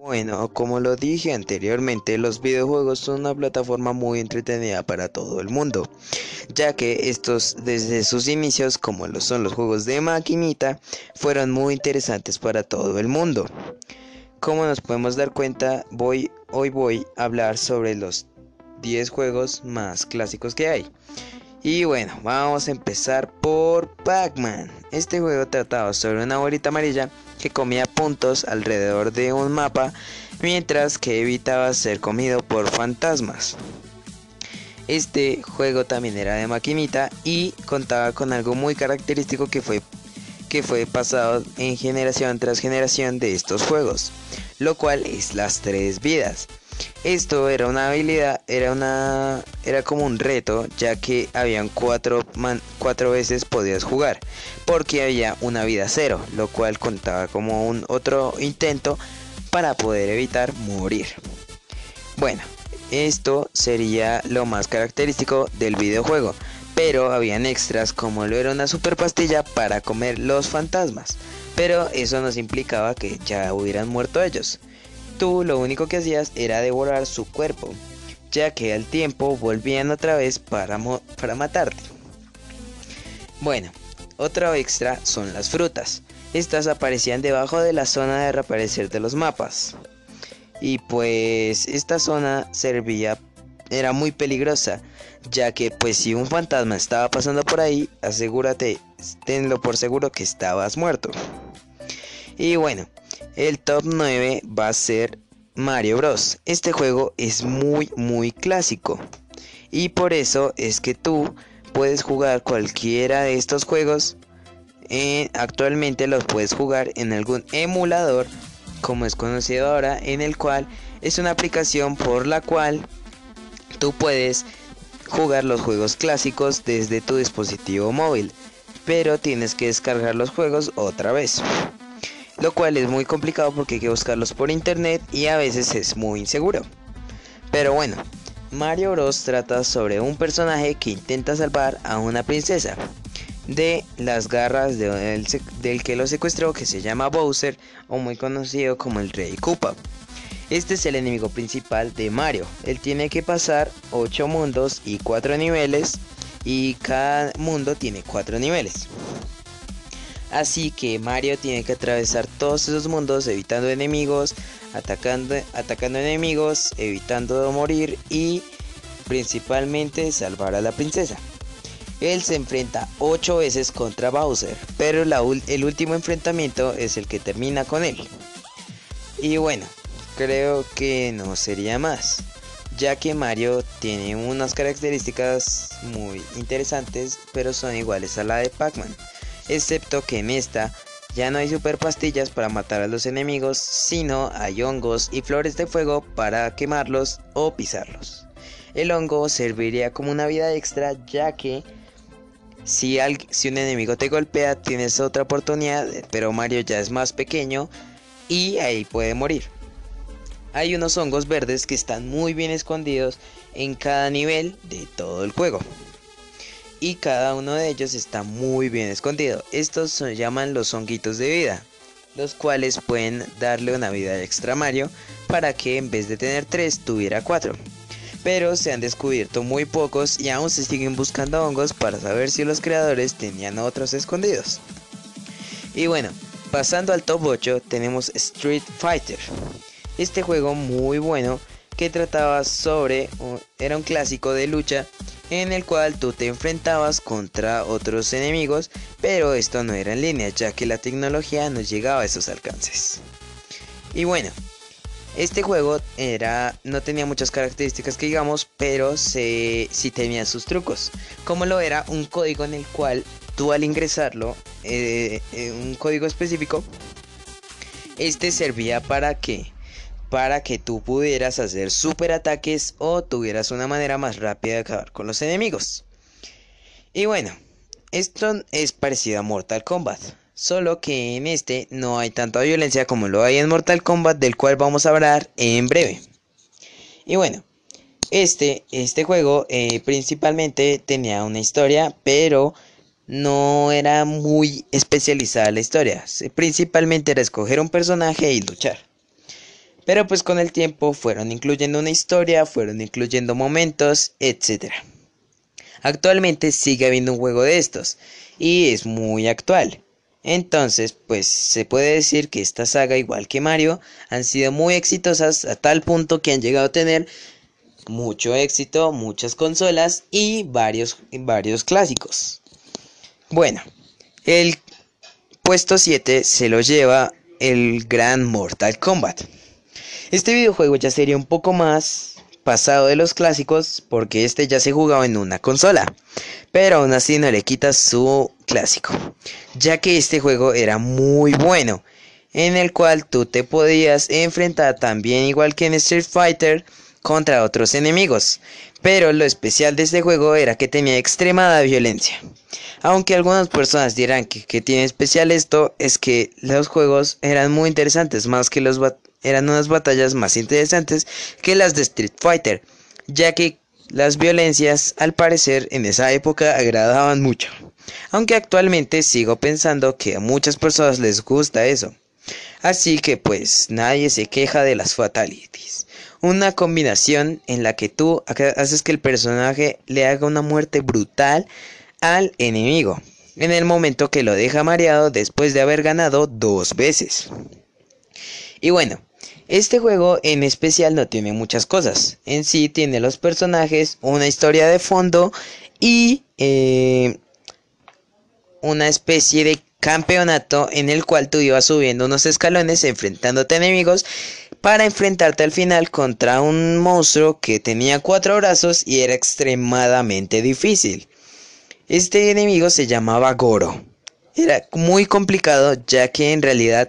Bueno, como lo dije anteriormente, los videojuegos son una plataforma muy entretenida para todo el mundo, ya que estos desde sus inicios, como lo son los juegos de maquinita, fueron muy interesantes para todo el mundo. Como nos podemos dar cuenta, voy, hoy voy a hablar sobre los 10 juegos más clásicos que hay. Y bueno, vamos a empezar por Pac-Man. Este juego trataba sobre una bolita amarilla que comía puntos alrededor de un mapa mientras que evitaba ser comido por fantasmas. Este juego también era de maquinita y contaba con algo muy característico que fue que fue pasado en generación tras generación de estos juegos, lo cual es las tres vidas. Esto era una habilidad, era una era como un reto, ya que habían cuatro, cuatro veces podías jugar, porque había una vida cero, lo cual contaba como un otro intento para poder evitar morir. Bueno, esto sería lo más característico del videojuego, pero habían extras como lo era una super pastilla para comer los fantasmas, pero eso nos implicaba que ya hubieran muerto ellos tú lo único que hacías era devorar su cuerpo, ya que al tiempo volvían otra vez para, para matarte. Bueno, otro extra son las frutas. Estas aparecían debajo de la zona de reaparecer de los mapas. Y pues esta zona servía, era muy peligrosa, ya que pues si un fantasma estaba pasando por ahí, asegúrate, tenlo por seguro que estabas muerto. Y bueno, el top 9 va a ser Mario Bros. Este juego es muy muy clásico y por eso es que tú puedes jugar cualquiera de estos juegos. actualmente los puedes jugar en algún emulador como es conocido ahora en el cual es una aplicación por la cual tú puedes jugar los juegos clásicos desde tu dispositivo móvil pero tienes que descargar los juegos otra vez lo cual es muy complicado porque hay que buscarlos por internet y a veces es muy inseguro. Pero bueno, Mario Bros trata sobre un personaje que intenta salvar a una princesa de las garras del que lo secuestró que se llama Bowser o muy conocido como el Rey Koopa. Este es el enemigo principal de Mario. Él tiene que pasar 8 mundos y 4 niveles y cada mundo tiene 4 niveles. Así que Mario tiene que atravesar todos esos mundos evitando enemigos, atacando, atacando enemigos, evitando morir y principalmente salvar a la princesa. Él se enfrenta 8 veces contra Bowser, pero el último enfrentamiento es el que termina con él. Y bueno, creo que no sería más, ya que Mario tiene unas características muy interesantes, pero son iguales a la de Pac-Man excepto que en esta ya no hay super pastillas para matar a los enemigos, sino hay hongos y flores de fuego para quemarlos o pisarlos. El hongo serviría como una vida extra ya que si, si un enemigo te golpea tienes otra oportunidad, pero Mario ya es más pequeño y ahí puede morir. Hay unos hongos verdes que están muy bien escondidos en cada nivel de todo el juego y cada uno de ellos está muy bien escondido. Estos se llaman los honguitos de vida, los cuales pueden darle una vida extra a Mario para que en vez de tener 3 tuviera 4. Pero se han descubierto muy pocos y aún se siguen buscando hongos para saber si los creadores tenían otros escondidos. Y bueno, pasando al top 8 tenemos Street Fighter. Este juego muy bueno que trataba sobre, era un clásico de lucha en el cual tú te enfrentabas contra otros enemigos, pero esto no era en línea, ya que la tecnología no llegaba a esos alcances. Y bueno, este juego era, no tenía muchas características que digamos, pero sí tenía sus trucos, como lo era un código en el cual tú al ingresarlo, eh, eh, un código específico, este servía para que para que tú pudieras hacer super ataques o tuvieras una manera más rápida de acabar con los enemigos. Y bueno, esto es parecido a Mortal Kombat, solo que en este no hay tanta violencia como lo hay en Mortal Kombat, del cual vamos a hablar en breve. Y bueno, este, este juego eh, principalmente tenía una historia, pero no era muy especializada la historia. Principalmente era escoger un personaje y luchar. Pero pues con el tiempo fueron incluyendo una historia, fueron incluyendo momentos, etc. Actualmente sigue habiendo un juego de estos y es muy actual. Entonces, pues se puede decir que esta saga, igual que Mario, han sido muy exitosas a tal punto que han llegado a tener mucho éxito, muchas consolas y varios, varios clásicos. Bueno, el puesto 7 se lo lleva el gran Mortal Kombat. Este videojuego ya sería un poco más pasado de los clásicos porque este ya se jugaba en una consola, pero aún así no le quita su clásico, ya que este juego era muy bueno, en el cual tú te podías enfrentar también igual que en Street Fighter contra otros enemigos, pero lo especial de este juego era que tenía extremada violencia. Aunque algunas personas dirán que, que tiene especial esto, es que los juegos eran muy interesantes, más que los eran unas batallas más interesantes que las de Street Fighter, ya que las violencias al parecer en esa época agradaban mucho. Aunque actualmente sigo pensando que a muchas personas les gusta eso. Así que pues nadie se queja de las fatalities. Una combinación en la que tú haces que el personaje le haga una muerte brutal al enemigo. En el momento que lo deja mareado después de haber ganado dos veces. Y bueno, este juego en especial no tiene muchas cosas. En sí tiene los personajes, una historia de fondo y eh, una especie de campeonato en el cual tú ibas subiendo unos escalones enfrentándote a enemigos para enfrentarte al final contra un monstruo que tenía cuatro brazos y era extremadamente difícil. Este enemigo se llamaba Goro. Era muy complicado ya que en realidad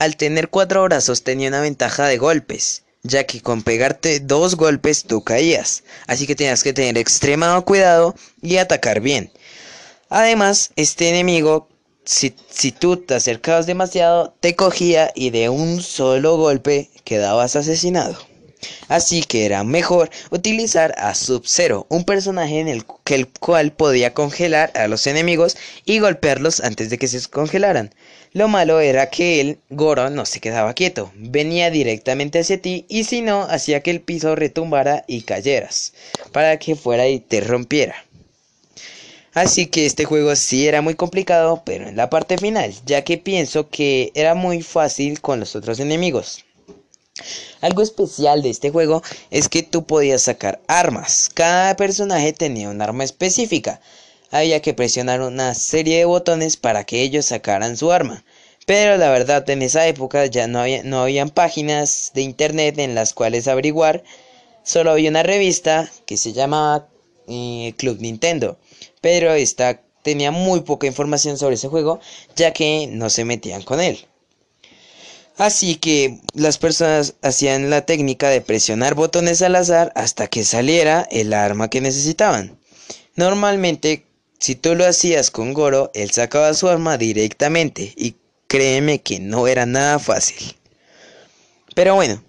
al tener cuatro brazos tenía una ventaja de golpes, ya que con pegarte dos golpes tú caías, así que tenías que tener extremado cuidado y atacar bien. Además, este enemigo, si, tú te acercabas demasiado, te cogía y de un solo golpe quedabas asesinado. Así que era mejor utilizar a Sub-Zero, un personaje en el, que el cual podía congelar a los enemigos y golpearlos antes de que se congelaran. Lo malo era que el Goro no se quedaba quieto, venía directamente hacia ti y si no, hacía que el piso retumbara y cayeras, para que fuera y te rompiera. Así que este juego sí era muy complicado, pero en la parte final, ya que pienso que era muy fácil con los otros enemigos. Algo especial de este juego es que tú podías sacar armas. Cada personaje tenía un arma específica. Había que presionar una serie de botones para que ellos sacaran su arma. Pero la verdad en esa época ya no había no habían páginas de internet en las cuales averiguar. Solo había una revista que se llamaba eh, Club Nintendo pero esta tenía muy poca información sobre ese juego, ya que no se metían con él. Así que las personas hacían la técnica de presionar botones al azar hasta que saliera el arma que necesitaban. Normalmente, si tú lo hacías con Goro, él sacaba su arma directamente y créeme que no era nada fácil. Pero bueno,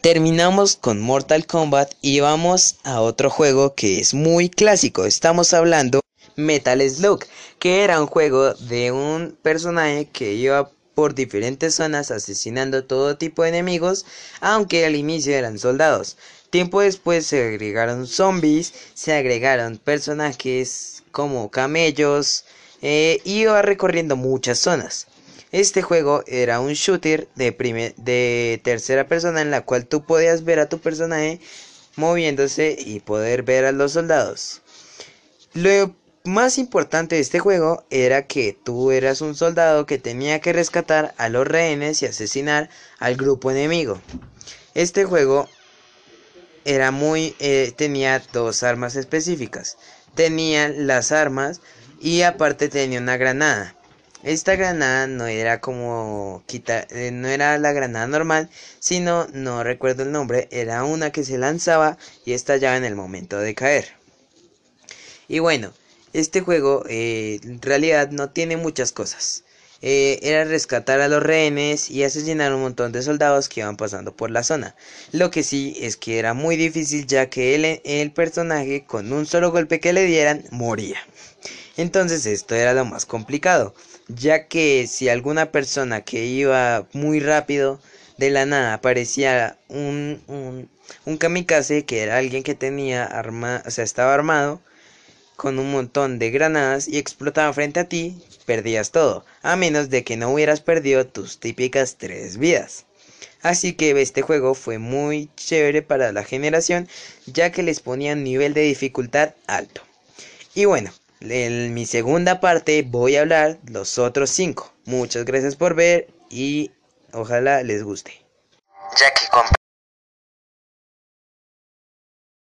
Terminamos con Mortal Kombat y vamos a otro juego que es muy clásico. Estamos hablando Metal Slug, que era un juego de un personaje que iba por diferentes zonas asesinando todo tipo de enemigos, aunque al inicio eran soldados. Tiempo después se agregaron zombies, se agregaron personajes como camellos, eh, iba recorriendo muchas zonas. Este juego era un shooter de, de tercera persona en la cual tú podías ver a tu personaje moviéndose y poder ver a los soldados. Lo más importante de este juego era que tú eras un soldado que tenía que rescatar a los rehenes y asesinar al grupo enemigo. Este juego era muy eh, tenía dos armas específicas. Tenía las armas y aparte tenía una granada. Esta granada no era como quitar, eh, no era la granada normal, sino, no recuerdo el nombre, era una que se lanzaba y estallaba en el momento de caer. Y bueno, este juego eh, en realidad no tiene muchas cosas. Eh, era rescatar a los rehenes y asesinar un montón de soldados que iban pasando por la zona. Lo que sí es que era muy difícil ya que el, personaje con un solo golpe que le dieran moría. Entonces esto era lo más complicado, ya que si alguna persona que iba muy rápido de la nada aparecía un, un, un kamikaze que era alguien que tenía arma, o sea, estaba armado con un montón de granadas y explotaba frente a ti, perdías todo, a menos de que no hubieras perdido tus típicas tres vidas. Así que este juego fue muy chévere para la generación, ya que les ponían nivel de dificultad alto. Y bueno, en mi segunda parte voy a hablar los otros cinco. Muchas gracias por ver y ojalá les guste.